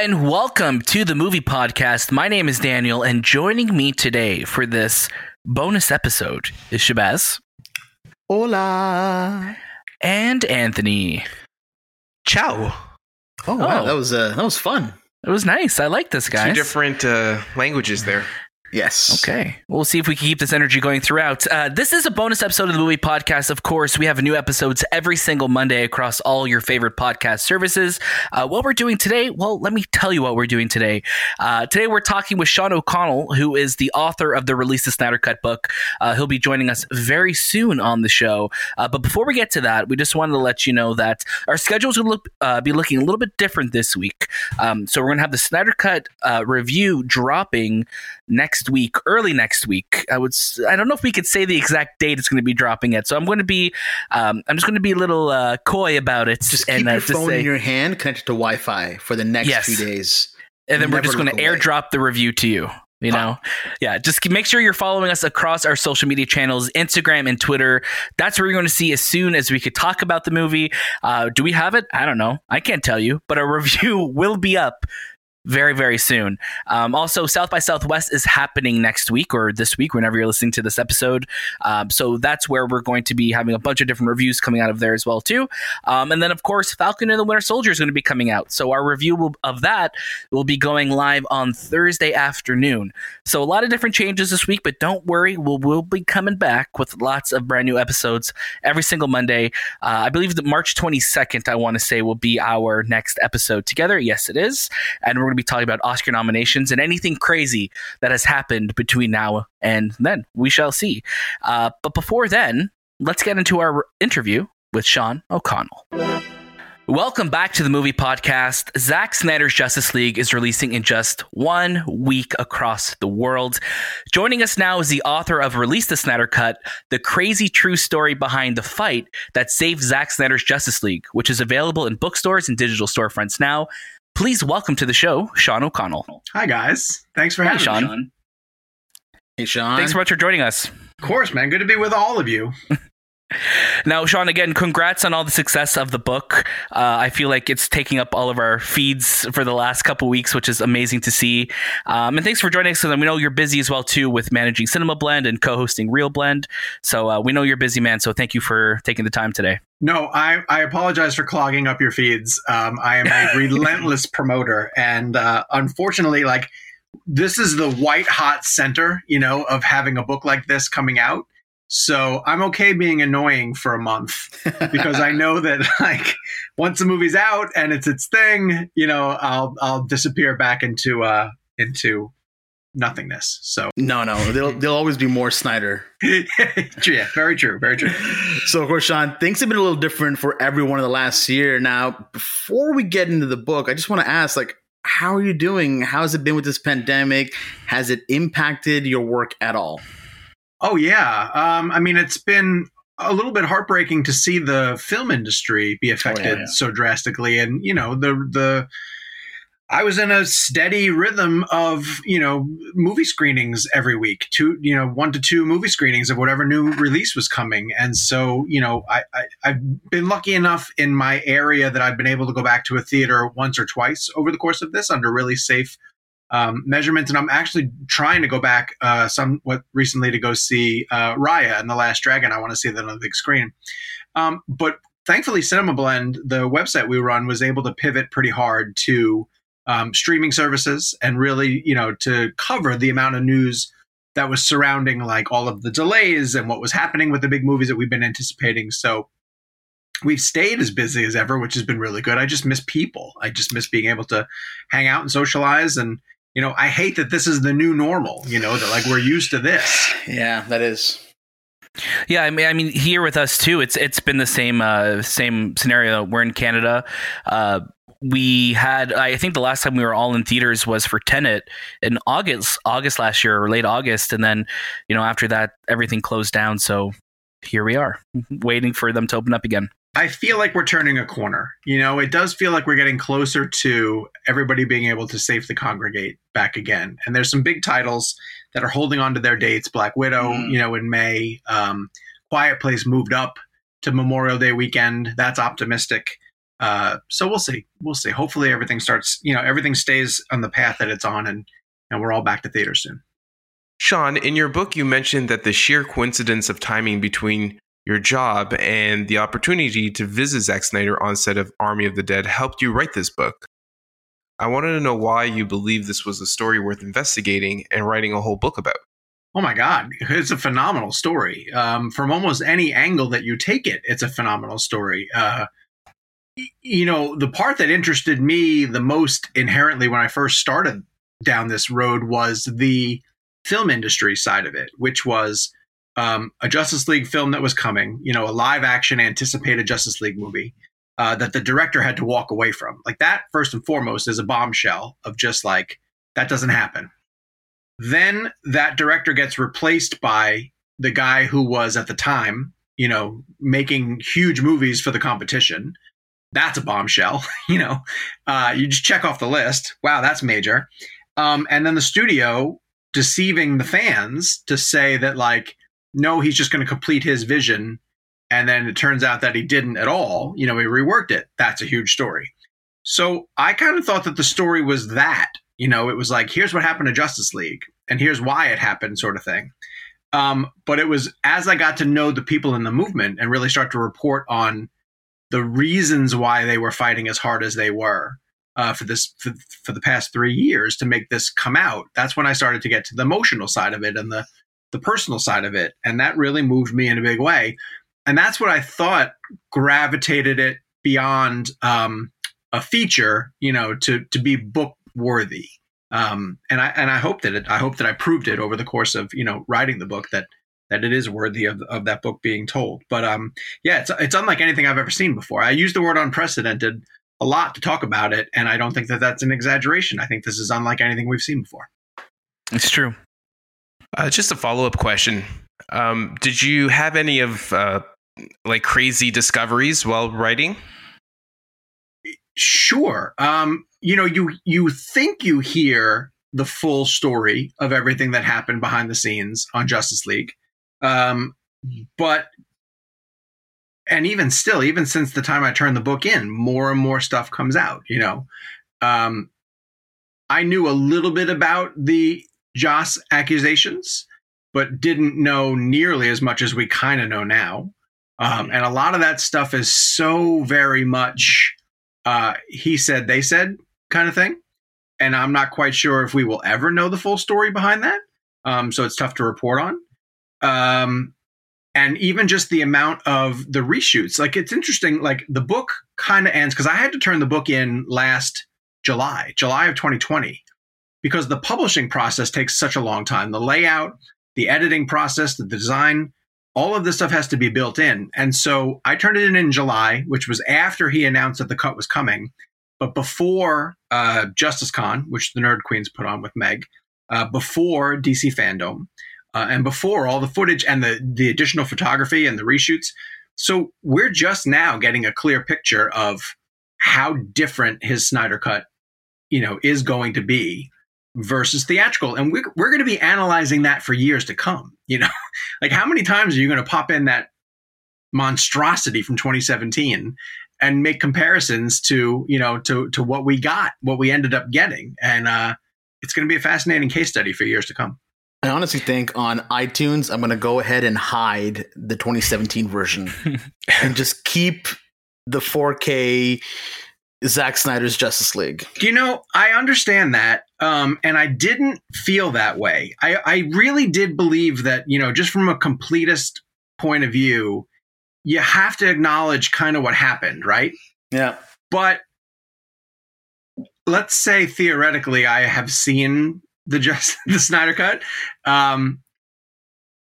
and welcome to the movie podcast. My name is Daniel, and joining me today for this bonus episode is Shahbaz Hola. and Anthony. Ciao. Oh, wow, Oh. that was uh, that was fun. It was nice. I like this, guy. Two different uh, languages there. Yes. Okay. We'll see if we can keep this energy going throughout. Uh, this is a bonus episode of the movie podcast. Of course, we have new episodes every single Monday across all your favorite podcast services. Uh, what we're doing today, well, let me tell you what we're doing today. Uh, today, we're talking with Sean O'Connell, who is the author of the Release the Snyder Cut book. Uh, he'll be joining us very soon on the show. Uh, but before we get to that, we just wanted to let you know that our schedules will look, uh, be looking a little bit different this week. Um, so we're going to have the Snyder Cut review dropping next week, early next week. I would. I don't know if we could say the exact date it's going to be dropping it. So I'm going to be. Um, I'm just going to be a little uh, coy about it. Just keep and, uh, your just phone say- in your hand, connected to Wi-Fi for the next Yes. few days. and then we're just going to airdrop the review to you. You know, yeah. Just make sure you're following us across our social media channels, Instagram and Twitter. That's where you're going to see as soon as we could talk about the movie. Uh, do we have it? I don't know. I can't tell you, but a review will be up very very soon. Um, also south by southwest is happening next week or this week whenever you're listening to this episode. Um, so that's where we're going to be having a bunch of different reviews coming out of there as well too. Um, and then of course falcon and the winter soldier is going to be coming out. So our review will, of that will be going live on thursday afternoon. So a lot of different changes this week but don't worry we'll, we'll be coming back with lots of brand new episodes every single monday. Uh, i believe that march 22nd i want to say will be our next episode together. Yes it is. And we're going to be talking about Oscar nominations and anything crazy that has happened between now and then. We shall see. Uh, but before then, let's get into our interview with Sean O'Connell. Welcome back to the movie podcast. Zack Snyder's Justice League is releasing in just one week across the world. Joining us now is the author of Release the Snyder Cut, the crazy true story behind the fight that saved Zack Snyder's Justice League, which is available in bookstores and digital storefronts now. Please welcome to the show, Sean O'Connell. Hi guys, thanks for Hi, having Sean. me. Sean. Hey, Sean. Thanks so much for joining us. Of course, man. Good to be with all of you. Now, Sean, again, congrats on all the success of the book. Uh, I feel like it's taking up all of our feeds for the last couple weeks, which is amazing to see. Um, and thanks for joining us. And we know you're busy as well too with managing Cinema Blend and co-hosting Real Blend. So uh, we know you're busy, man. So thank you for taking the time today. No, I, I apologize for clogging up your feeds. Um, I am a relentless promoter, and uh, unfortunately, like this is the white hot center, you know, of having a book like this coming out. So I'm okay being annoying for a month because I know that like once the movie's out and it's its thing, you know, I'll I'll disappear back into uh into nothingness. So no, no, there'll there'll always be more Snyder. yeah, very true, very true. So, of course, Sean, things have been a little different for everyone in the last year. Now, before we get into the book, I just want to ask, like, how are you doing? How's it been with this pandemic? Has it impacted your work at all? Oh yeah. Um, I mean, it's been a little bit heartbreaking to see the film industry be affected yeah. so drastically, and you know the the. I was in a steady rhythm of you know movie screenings every week, two you know one to two movie screenings of whatever new release was coming, and so you know I, I I've been lucky enough in my area that I've been able to go back to a theater once or twice over the course of this under really safe um, measurements, and I'm actually trying to go back uh, somewhat recently to go see uh, Raya and the Last Dragon. I want to see that on the big screen. Um, but thankfully, Cinema Blend, the website we run, was able to pivot pretty hard to um, streaming services and really, you know, to cover the amount of news that was surrounding like all of the delays and what was happening with the big movies that we've been anticipating. So we've stayed as busy as ever, which has been really good. I just miss people. I just miss being able to hang out and socialize and you know, I hate that this is the new normal, you know, that like we're used to this. Yeah, that is. Yeah, I mean, I mean, here with us too, it's it's been the same uh, same scenario. We're in Canada. Uh, we had, I think, the last time we were all in theaters was for Tenet in August, August last year or late August, and then you know after that everything closed down. So here we are, waiting for them to open up again. I feel like we're turning a corner. You know, it does feel like we're getting closer to everybody being able to safely congregate back again. And there's some big titles that are holding on to their dates. Black Widow, Mhm. you know, in May. Um, Quiet Place moved up to Memorial Day weekend. That's optimistic. Uh, so we'll see. We'll see. Hopefully everything starts, you know, everything stays on the path that it's on and, and we're all back to theater soon. Sean, in your book, you mentioned that the sheer coincidence of timing between your job and the opportunity to visit Zack Snyder on set of Army of the Dead helped you write this book. I wanted to know why you believe this was a story worth investigating and writing a whole book about. Oh my God, it's a phenomenal story. Um, from almost any angle that you take it, it's a phenomenal story. Uh, you know, the part that interested me the most inherently when I first started down this road was the film industry side of it, which was um, a Justice League film that was coming, you know, a live action anticipated Justice League movie uh, that the director had to walk away from. Like that, first and foremost, is a bombshell of just like, that doesn't happen. Then that director gets replaced by the guy who was at the time, you know, making huge movies for the competition that's a bombshell. you know, uh, you just check off the list. Wow, that's major. Um, and then the studio deceiving the fans to say that like, no, he's just going to complete his vision, and then it turns out that he didn't at all. You know, he reworked it. That's a huge story. So I kind of thought that the story was that. You know, it was like, here's what happened to Justice League, and here's why it happened, sort of thing. Um, but it was as I got to know the people in the movement and really start to report on the reasons why they were fighting as hard as they were uh, for this for, for the past three years to make this come out. That's when I started to get to the emotional side of it and the the personal side of it, and that really moved me in a big way. And that's what I thought gravitated it beyond um, a feature, you know, to to be book worthy. Um, and I and I hope that it, I hope that I proved it over the course of you know writing the book that that it is worthy of, of that book being told. But um, yeah, it's it's unlike anything I've ever seen before. I use the word unprecedented a lot to talk about it, and I don't think that that's an exaggeration. I think this is unlike anything we've seen before. It's true. Uh, just a follow up question: um, Did you have any of uh, like crazy discoveries while writing? Sure. Um, you know, you you think you hear the full story of everything that happened behind the scenes on Justice League. Um, but and even still, even since the time I turned the book in, more and more stuff comes out. You know, um, I knew a little bit about the Joss accusations, but didn't know nearly as much as we kind of know now. Um, and a lot of that stuff is so very much uh, he said, they said kind of thing. And I'm not quite sure if we will ever know the full story behind that. Um, so it's tough to report on um, and even just the amount of the reshoots. Like it's interesting. Like the book kind of ends because I had to turn the book in last July, July of 2020, because the publishing process takes such a long time. The layout, the editing process, the design, all of this stuff has to be built in. And so I turned it in in July, which was after he announced that the cut was coming, but before uh, Justice Con, which the Nerd Queens put on with Meg, uh, before DC Fandom uh, and before all the footage and the the additional photography and the reshoots. So we're just now getting a clear picture of how different his Snyder cut, you know, is going to be versus theatrical, and we're we're going to be analyzing that for years to come. You know, like how many times are you going to pop in that monstrosity from 2017 and make comparisons to you know to to what we got, what we ended up getting, and uh, it's going to be a fascinating case study for years to come. I honestly think on iTunes, I'm going to go ahead and hide the 2017 version and just keep the 4K Zack Snyder's Justice League. You know, I understand that. Um, and I didn't feel that way. I, I really did believe that, you know, just from a completist point of view, you have to acknowledge kind of what happened, right? Yeah. But let's say theoretically, I have seen the just the Snyder cut. Um,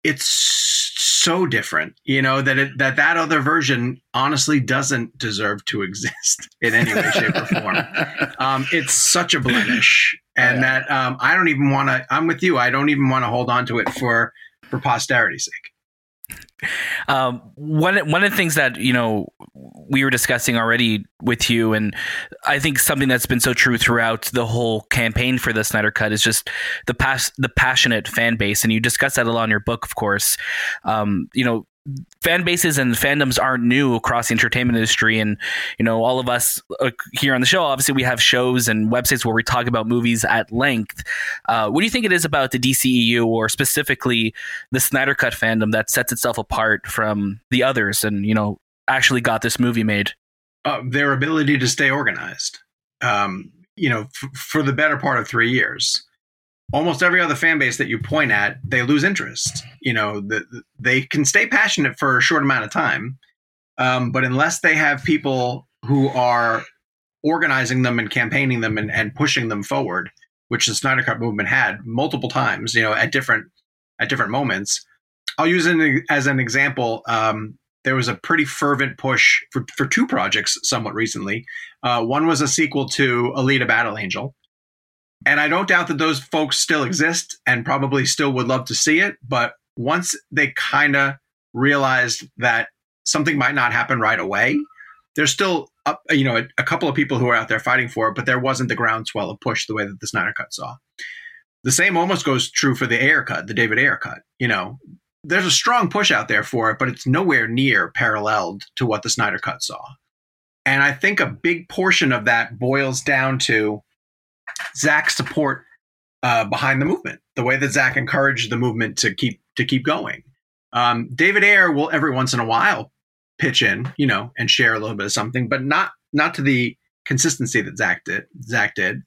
it's so different, you know, that it, that that other version honestly doesn't deserve to exist in any way, shape, or form. Um, it's such a blemish, and yeah. that um, I don't even want to. I'm with you. I don't even want to hold on to it for for posterity's sake. Um, one one of the things that you know we were discussing already with you, and I think something that's been so true throughout the whole campaign for the Snyder Cut is just the past the passionate fan base, and you discuss that a lot in your book, of course. Um, you know, fan bases and fandoms aren't new across the entertainment industry. And you know all of us uh, here on the show obviously we have shows and websites where we talk about movies at length. Uh, what do you think it is about the dceu or specifically the snyder cut fandom that sets itself apart from the others and you know actually got this movie made? Uh, their ability to stay organized. Um, you know f- for the better part of three years almost every other fan base that you point at, they lose interest. You know, the, they can stay passionate for a short amount of time, um, but unless they have people who are organizing them and campaigning them and, and pushing them forward, which the Snyder Cut movement had multiple times, you know, at different at different moments. I'll use it as an example. Um, there was a pretty fervent push for, for two projects somewhat recently. Uh, one was a sequel to Alita Battle Angel, and I don't doubt that those folks still exist and probably still would love to see it. But once they kind of realized that something might not happen right away, there's still up, you know a, a, couple of people who are out there fighting for it, but there wasn't the groundswell of push the way that the Snyder Cut saw. The same almost goes true for the Ayer cut, the David Ayer cut. You know, there's a strong push out there for it, but it's nowhere near paralleled to what the Snyder Cut saw. And I think a big portion of that boils down to Zack's support uh, behind the movement, the way that Zack encouraged the movement to keep to keep going. Um, David Ayer will every once in a while pitch in, you know, and share a little bit of something, but not not to the consistency that Zack did. Zack did.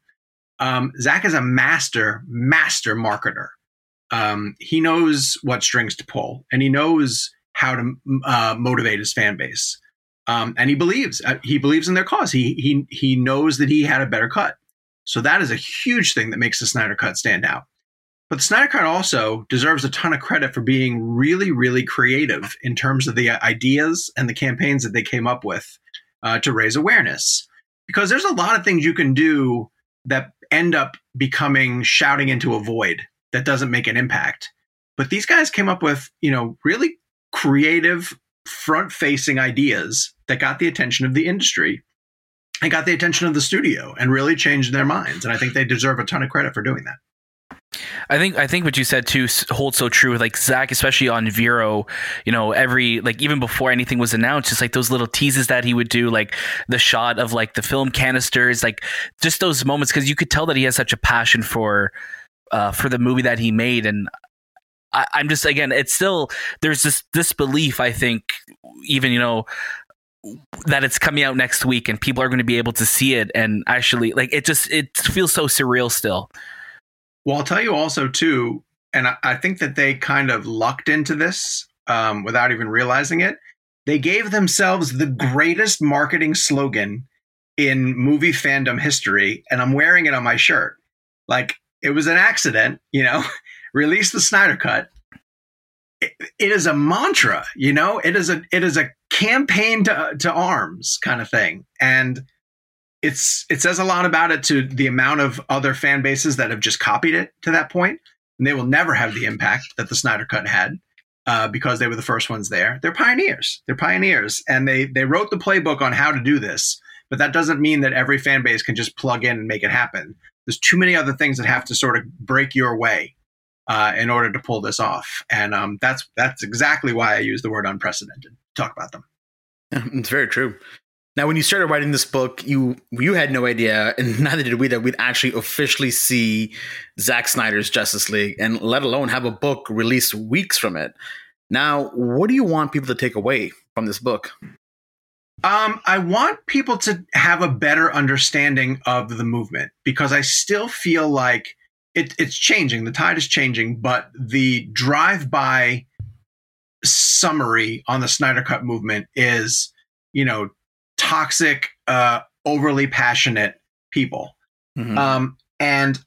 Um, Zack is a master master marketer. Um, he knows what strings to pull, and he knows how to uh, motivate his fan base. Um, and he believes uh, he believes in their cause. He he he knows that he had a better cut. So that is a huge thing that makes the Snyder Cut stand out. But the Snyder Cut also deserves a ton of credit for being really, really creative in terms of the ideas and the campaigns that they came up with uh, to raise awareness. Because there's a lot of things you can do that end up becoming shouting into a void that doesn't make an impact. But these guys came up with, you know, really creative, front facing ideas that got the attention of the industry and got the attention of the studio and really changed their minds. And I think they deserve a ton of credit for doing that. I think I think what you said too holds so true with like Zack, especially on Vero. You know, every like even before anything was announced, just like those little teases that he would do, like the shot of like the film canisters, like just those moments because you could tell that he has such a passion for uh, for the movie that he made, and I, I'm just again, it's still there's this disbelief. I think even you know that it's coming out next week and people are going to be able to see it and actually like it just it feels so surreal still. Well i'll tell you also too and i, I think that they kind of lucked into this um, without even realizing it. They gave themselves the greatest marketing slogan in movie fandom history and i'm wearing it on my shirt. Like it was an accident you know? Release the snyder cut. It, it is a mantra you know? It is a it is a campaign to, to arms kind of thing. And it's it says a lot about it to the amount of other fan bases that have just copied it to that. And they will never have the impact that the Snyder Cut had uh, because they were the first ones there. They're pioneers. They're pioneers, and they they wrote the playbook on how to do this. But that doesn't mean that every fan base can just plug in and make it happen. There's too many other things that have to sort of break your way uh, in order to pull this off, and um, that's that's exactly why I use the word unprecedented talk about them. It's very true. Now, when you started writing this book, you you had no idea, and neither did we, that we'd actually officially see Zack Snyder's Justice League, and let alone have a book released weeks from it. Now, what do you want people to take away from this book? Um, I want people to have a better understanding of the movement because I still feel like it, it's changing. The tide is changing, but the drive-by summary on the Snyder Cut movement is, you know, toxic, uh, overly passionate people. Mm-hmm. Um, and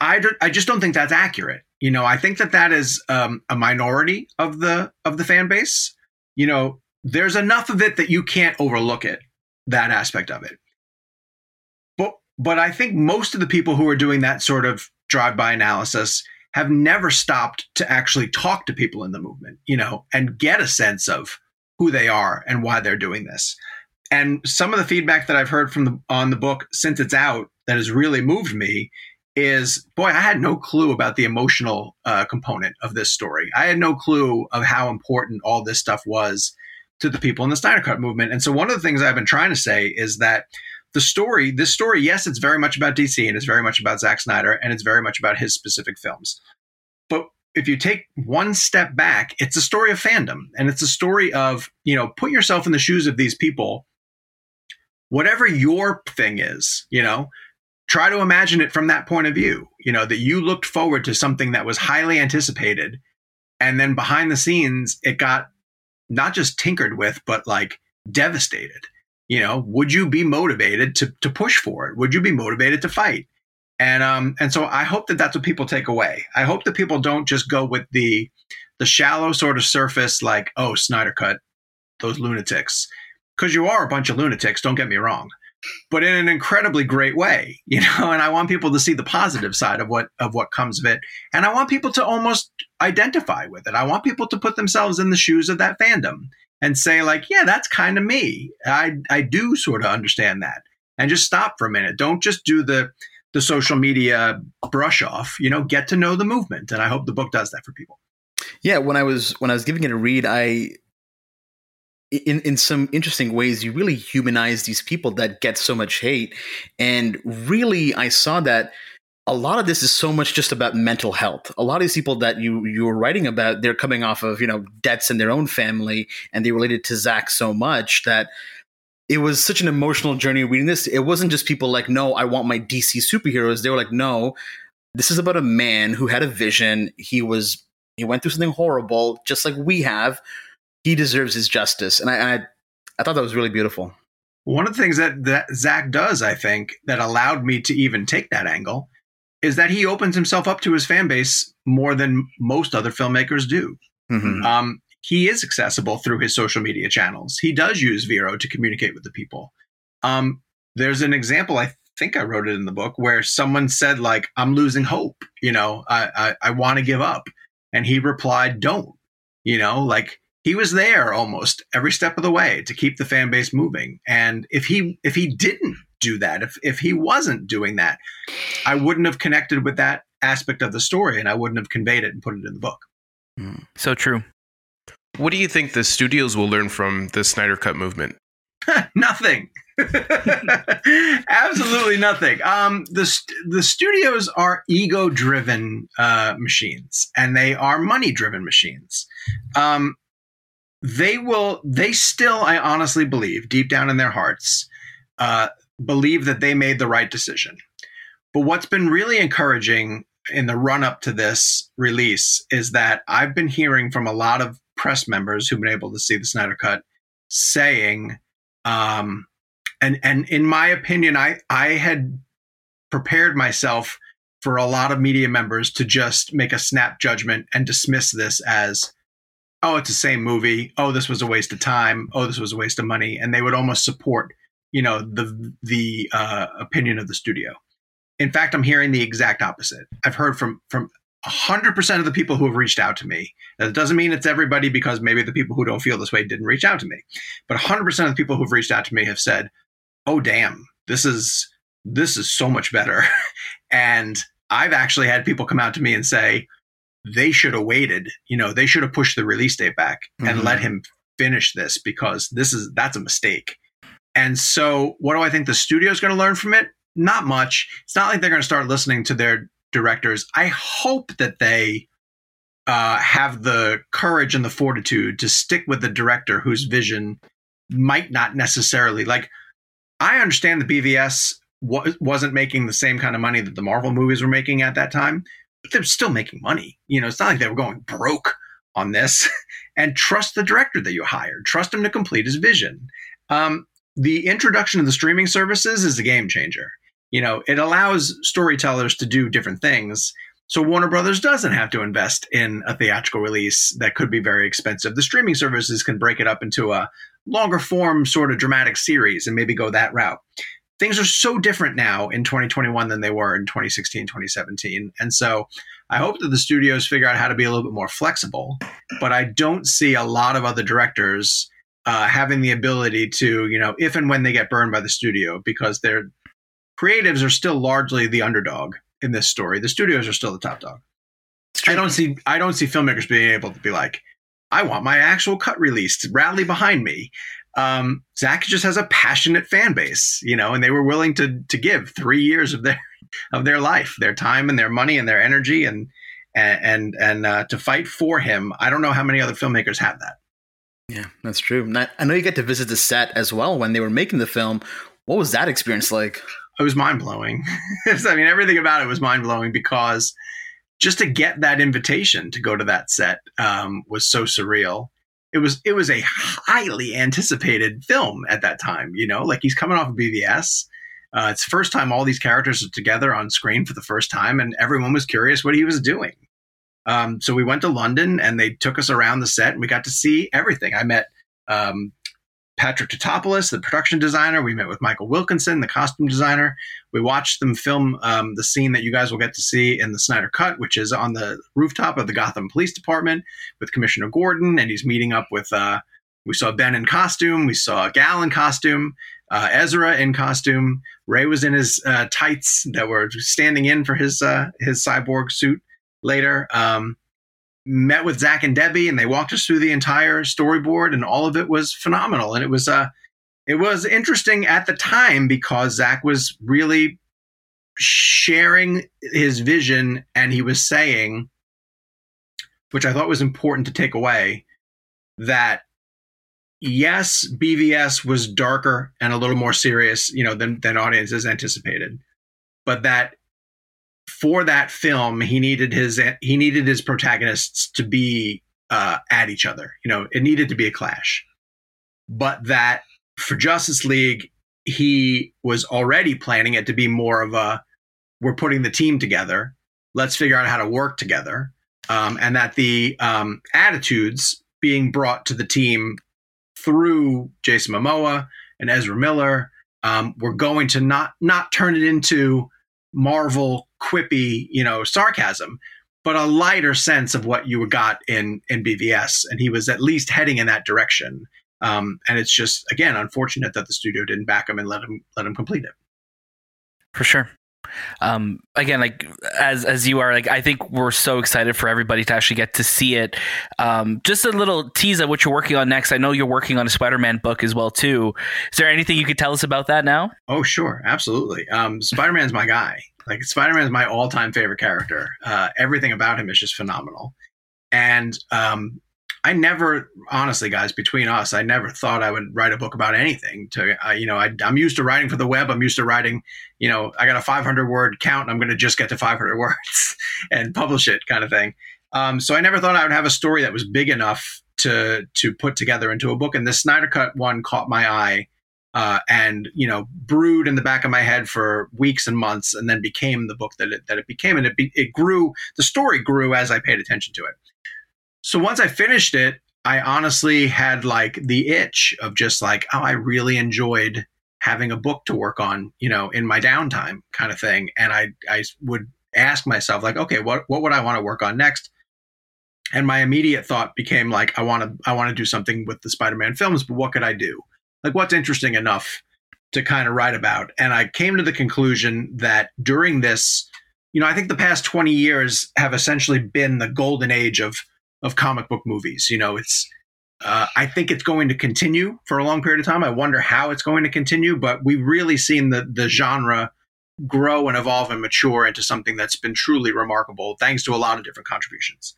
I, I just don't think that's accurate. You know, I think that that is um, a minority of the of the fan base. You know, there's enough of it that you can't overlook it. That aspect of it. But but I think most of the people who are doing that sort of drive by analysis have never stopped to actually talk to people in the movement, you know, and get a sense of who they are and why they're doing this. And some of the feedback that I've heard from the on the book since it's out that has really moved me is boy, I had no clue about the emotional uh, component of this story. I had no clue of how important all this stuff was to the people in the Snyder Cut movement. And so, one of the things I've been trying to say is that the story, this story, yes, it's very much about DC and it's very much about Zack Snyder and it's very much about his specific films. But if you take one step back, it's a story of fandom and it's a story of, you know, put yourself in the shoes of these people. Whatever your thing is, you know, try to imagine it from that point of view, you know, that you looked forward to something that was highly anticipated. And then behind the scenes, it got not just tinkered with, but like devastated. You know, would you be motivated to, to push for it? Would you be motivated to fight? And um, and so I hope that that's what people take away. I hope that people don't just go with the the shallow sort of surface, like oh Snyder cut, those lunatics, because you are a bunch of lunatics. Don't get me wrong, but in an incredibly great way, you know. And I want people to see the positive side of what of what comes of it, and I want people to almost identify with it. I want people to put themselves in the shoes of that fandom and say like, yeah, that's kind of me. I I do sort of understand that, and just stop for a minute. Don't just do the the social media brush off. You know, get to know the movement, and I hope the book does that for people. Yeah, when I was when I was giving it a read, I in in some interesting ways you really humanize these people that get so much hate, and really I saw that a lot of this is so much just about mental health. A lot of these people that you you were writing about, they're coming off of you know debts in their own family, and they related to Zack so much that it was such an emotional journey reading this. It wasn't just people like, no, I want my DC superheroes. They were like, no, this is about a man who had a vision. He was he went through something horrible, just like we have. He deserves his justice, and I I, I thought that was really beautiful. One of the things that that Zack does, I think, that allowed me to even take that angle, is that he opens himself up to his fan base more than most other filmmakers do. Mm-hmm. Um, he is accessible through his social media channels. He does use Vero to communicate with the people. Um, there's an example, I think I wrote it in the book, where someone said, like, I'm losing hope. You know, I, I, I want to give up. And he replied, don't. You know, like he was there almost every step of the way to keep the fan base moving. And if he if he didn't do that, if if he wasn't doing that, I wouldn't have connected with that aspect of the story and I wouldn't have conveyed it and put it in the book. Mm, so true. What do you think the studios will learn from the Snyder Cut movement? nothing. Absolutely nothing. Um, the the studios are ego driven uh, machines, and they are money driven machines. Um, they will. They still, I honestly believe, deep down in their hearts, uh, believe that they made the right decision. But what's been really encouraging in the run up to this release is that I've been hearing from a lot of press members who've been able to see the Snyder Cut saying, um, and and in my opinion, I I had prepared myself for a lot of media members to just make a snap judgment and dismiss this as, oh, it's the same movie. Oh, this was a waste of time. Oh, this was a waste of money, and they would almost support, you know, the the uh, opinion of the studio. In fact, I'm hearing the exact opposite. I've heard from from 100% of the people who have reached out to me. That doesn't mean it's everybody because maybe the people who don't feel this way didn't reach out to me. But 100% of the people who've reached out to me have said, "Oh damn, this is this is so much better." and I've actually had people come out to me and say they should have waited, you know, they should have pushed the release date back mm-hmm. and let him finish this because this is that's a mistake. And so, what do I think the studio is going to learn from it? Not much. It's not like they're going to start listening to their directors. I hope that they uh, have the courage and the fortitude to stick with the director whose vision might not necessarily like. I understand the BVS wa- wasn't making the same kind of money that the Marvel movies were making at that time, but they're still making money. You know, it's not like they were going broke on this. and trust the director that you hired. Trust him to complete his vision. Um, the introduction of the streaming services is a game changer you know, it allows storytellers to do different things. So Warner Brothers doesn't have to invest in a theatrical release that could be very expensive. The streaming services can break it up into a longer form sort of dramatic series and maybe go that route. Things are so different now in 2021 than they were in 2016, 2017. And so I hope that the studios figure out how to be a little bit more flexible, but I don't see a lot of other directors uh, having the ability to, you know, if and when they get burned by the studio because they're creatives are still largely the underdog in this story. The studios are still the top dog. I don't see I don't see filmmakers being able to be like, I want my actual cut released. Rally behind me. Um, Zack just has a passionate fan base, you know, and they were willing to to give three years of their of their life, their time and their money and their energy and and and, and uh, to fight for him. I don't know how many other filmmakers have that. Yeah, that's true. I, know you got to visit the set as well when they were making the film. What was that experience like? It was mind blowing. I mean, everything about it was mind blowing because just to get that invitation to go to that set um, was so surreal. It was it was a highly anticipated film at that time. You know, like he's coming off of BVS. Uh, it's the first time all these characters are together on screen for the first time, and everyone was curious what he was doing. Um, so we went to London, and they took us around the set, and we got to see everything. I met um, Patrick Tatopoulos, the production designer. We met with Michael Wilkinson, the costume designer. We watched them film um, the scene that you guys will get to see in the Snyder Cut, which is on the rooftop of the Gotham Police Department with Commissioner Gordon, and he's meeting up with. Uh, we saw Ben in costume. We saw Gal in costume. Uh, Ezra in costume. Ray was in his uh, tights that were standing in for his uh, his cyborg suit later. Um, met with Zack and Debbie, and they walked us through the entire storyboard, and all of it was phenomenal. And it was uh, it was interesting at the time because Zack was really sharing his vision, and he was saying, which I thought was important to take away, that yes, BVS was darker and a little more serious, you know, than than audiences anticipated, but that for that film, he needed his he needed his protagonists to be uh, at each other. You know, it needed to be a clash. But that for Justice League, he was already planning it to be more of a we're putting the team together. Let's figure out how to work together. Um, and that the um, attitudes being brought to the team through Jason Momoa and Ezra Miller um, were going to not not turn it into Marvel quippy, you know, sarcasm, but a lighter sense of what you got in in BVS, and he was at least heading in that direction. Um, and it's just again unfortunate that the studio didn't back him and let him let him complete it. For sure um, again, like as as you are, like I think we're so excited for everybody to actually get to see it. Um, just a little tease of what you're working on next. I know you're working on a Spider-Man book as well too. Is there anything you could tell us about that now? Oh, sure, absolutely. Um, Spider-Man's my guy. Like Spider Man is my all-time favorite character. Uh, everything about him is just phenomenal. And um, I never, honestly, guys, between us, I never thought I would write a book about anything. To uh, you know, I, am used to writing for the web. I'm used to writing. You know, I got a 500 word count. And I'm going to just get to 500 words and publish it, kind of thing. Um, so I never thought I would have a story that was big enough to to put together into a book. And this Snyder Cut one caught my eye. Uh, and you know, brewed in the back of my head for weeks and months, and then became the book that it that it became, and it be, it grew. The story grew as I paid attention to it. So once I finished it, I honestly had like the itch of just like, oh, I really enjoyed having a book to work on, you know, in my downtime kind of thing. And I, I would ask myself like, okay, what, what would I want to work on next? And my immediate thought became like, I want to, I want to do something with the Spider-Man films, but what could I do? Like, what's interesting enough to kind of write about? And I came to the conclusion that during this, you know, I think the past 20 years have essentially been the golden age of of comic book movies. You know, it's uh, I think it's going to continue for a long period of time. I wonder how it's going to continue, but we've really seen the the genre grow and evolve and mature into something that's been truly remarkable, thanks to a lot of different contributions.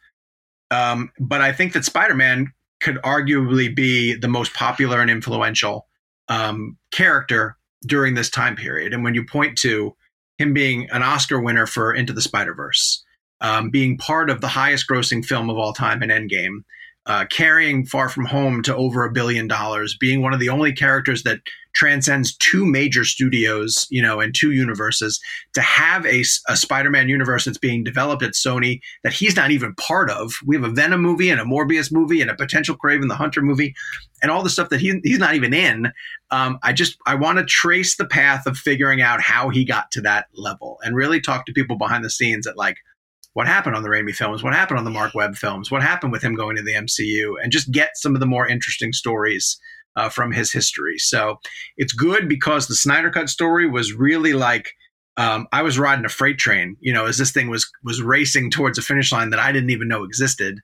Um, but I think that Spider Man could arguably be the most popular and influential um, character during this time period. And when you point to him being an Oscar winner for Into the Spider Verse, um, being part of the highest grossing film of all time in Endgame, uh, carrying Far From Home to over a billion dollars, being one of the only characters that transcends two major studios, you know, and two universes, to have a, a Spider-Man universe that's being developed at Sony that he's not even part of. We have a Venom movie and a Morbius movie and a potential Kraven the Hunter movie, and all the stuff that he, he's not even in. Um, I just I want to trace the path of figuring out how he got to that level and really talk to people behind the scenes at like what happened on the Raimi films, what happened on the Mark Webb films, what happened with him going to the MCU, and just get some of the more interesting stories uh, from his history. So it's good because the Snyder Cut story was really like um, I was riding a freight train, you know, as this thing was was racing towards a finish line that I didn't even know existed.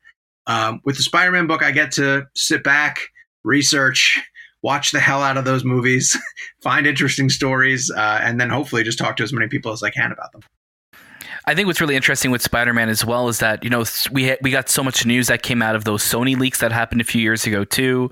Um, with the Spider-Man book, I get to sit back, research, watch the hell out of those movies, find interesting stories, uh, and then hopefully just talk to as many people as I can about them. I think what's really interesting with Spider-Man as well is that you know we we got so much news that came out of those Sony leaks that happened a few years ago too,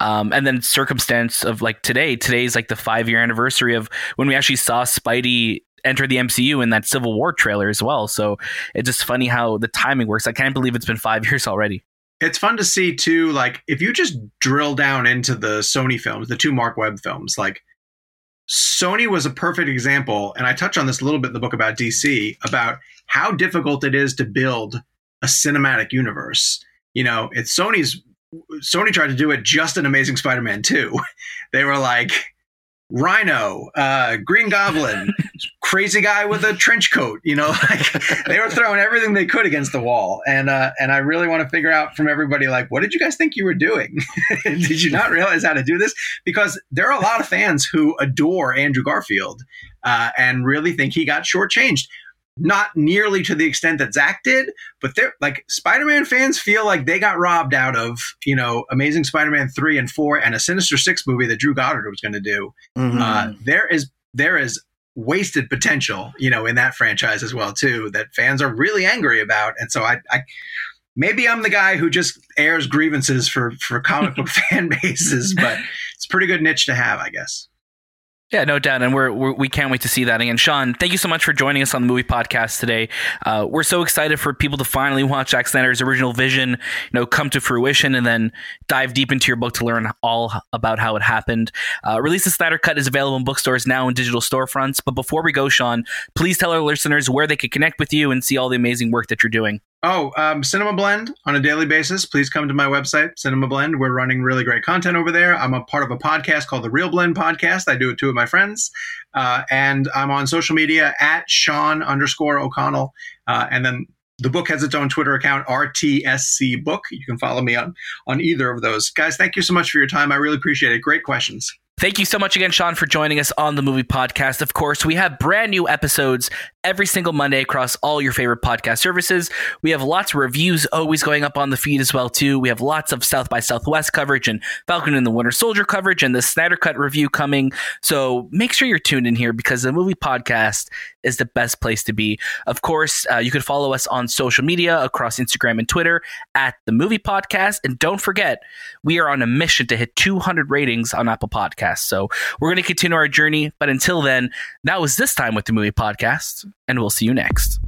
um, and then circumstance of like today. Today's like the five year anniversary of when we actually saw Spidey enter the MCU in that Civil War trailer as well. So it's just funny how the timing works. I can't believe it's been five years already. It's fun to see too. Like if you just drill down into the Sony films, the two Mark Webb films, like Sony was a perfect example, and I touch on this a little bit in the book about DC about how difficult it is to build a cinematic universe. You know, it's Sony's Sony tried to do it just in Amazing Spider-Man 2. They were like Rhino, uh, Green Goblin, crazy guy with a trench coat. You know, like they were throwing everything they could against the wall, and uh, and I really want to figure out from everybody like, what did you guys think you were doing? did you not realize how to do this? Because there are a lot of fans who adore Andrew Garfield uh, and really think he got shortchanged not nearly to the extent that Zack did, but they're like Spider-Man fans feel like they got robbed out of, you know, Amazing Spider-Man 3 and 4 and a Sinister 6 movie that Drew Goddard was going to do. Mm-hmm. Uh, there is there is wasted potential, you know, in that franchise as well too that fans are really angry about. And so I, I maybe I'm the guy who just airs grievances for for comic book fan bases, but it's a pretty good niche to have, I guess. Yeah, no doubt, and we're, we're we can not wait to see that again. Sean, thank you so much for joining us on the movie podcast today. Uh, we're so excited for people to finally watch Zack Snyder's original vision, you know, come to fruition, and then dive deep into your book to learn all about how it happened. Uh, Release the Snyder Cut is available in bookstores now and digital storefronts. But before we go, Sean, please tell our listeners where they can connect with you and see all the amazing work that you're doing. Oh, um, Cinema Blend on a daily basis. Please come to my website, Cinema Blend. We're running really great content over there. I'm a part of a podcast called the Real Blend Podcast. I do it with two of my friends. Uh, and I'm on social media at Sean underscore O'Connell. Uh, and then the book has its own Twitter account, RTSC Book. You can follow me on, on either of those. Guys, thank you so much for your time. I really appreciate it. Great questions. Thank you so much again, Sean, for joining us on the movie podcast. Of course, we have brand new episodes every single Monday across all your favorite podcast services. We have lots of reviews always going up on the feed as well too. We have lots of South by Southwest coverage and Falcon and the Winter Soldier coverage and the Snyder Cut review coming. So make sure you're tuned in here because the movie podcast is the best place to be. Of course, uh, you can follow us on social media across Instagram and Twitter at the movie podcast. And don't forget, we are on a mission to hit 200 ratings on Apple Podcasts podcast. So we're going to continue our journey. But until then, that was this time with the movie podcast, and we'll see you next.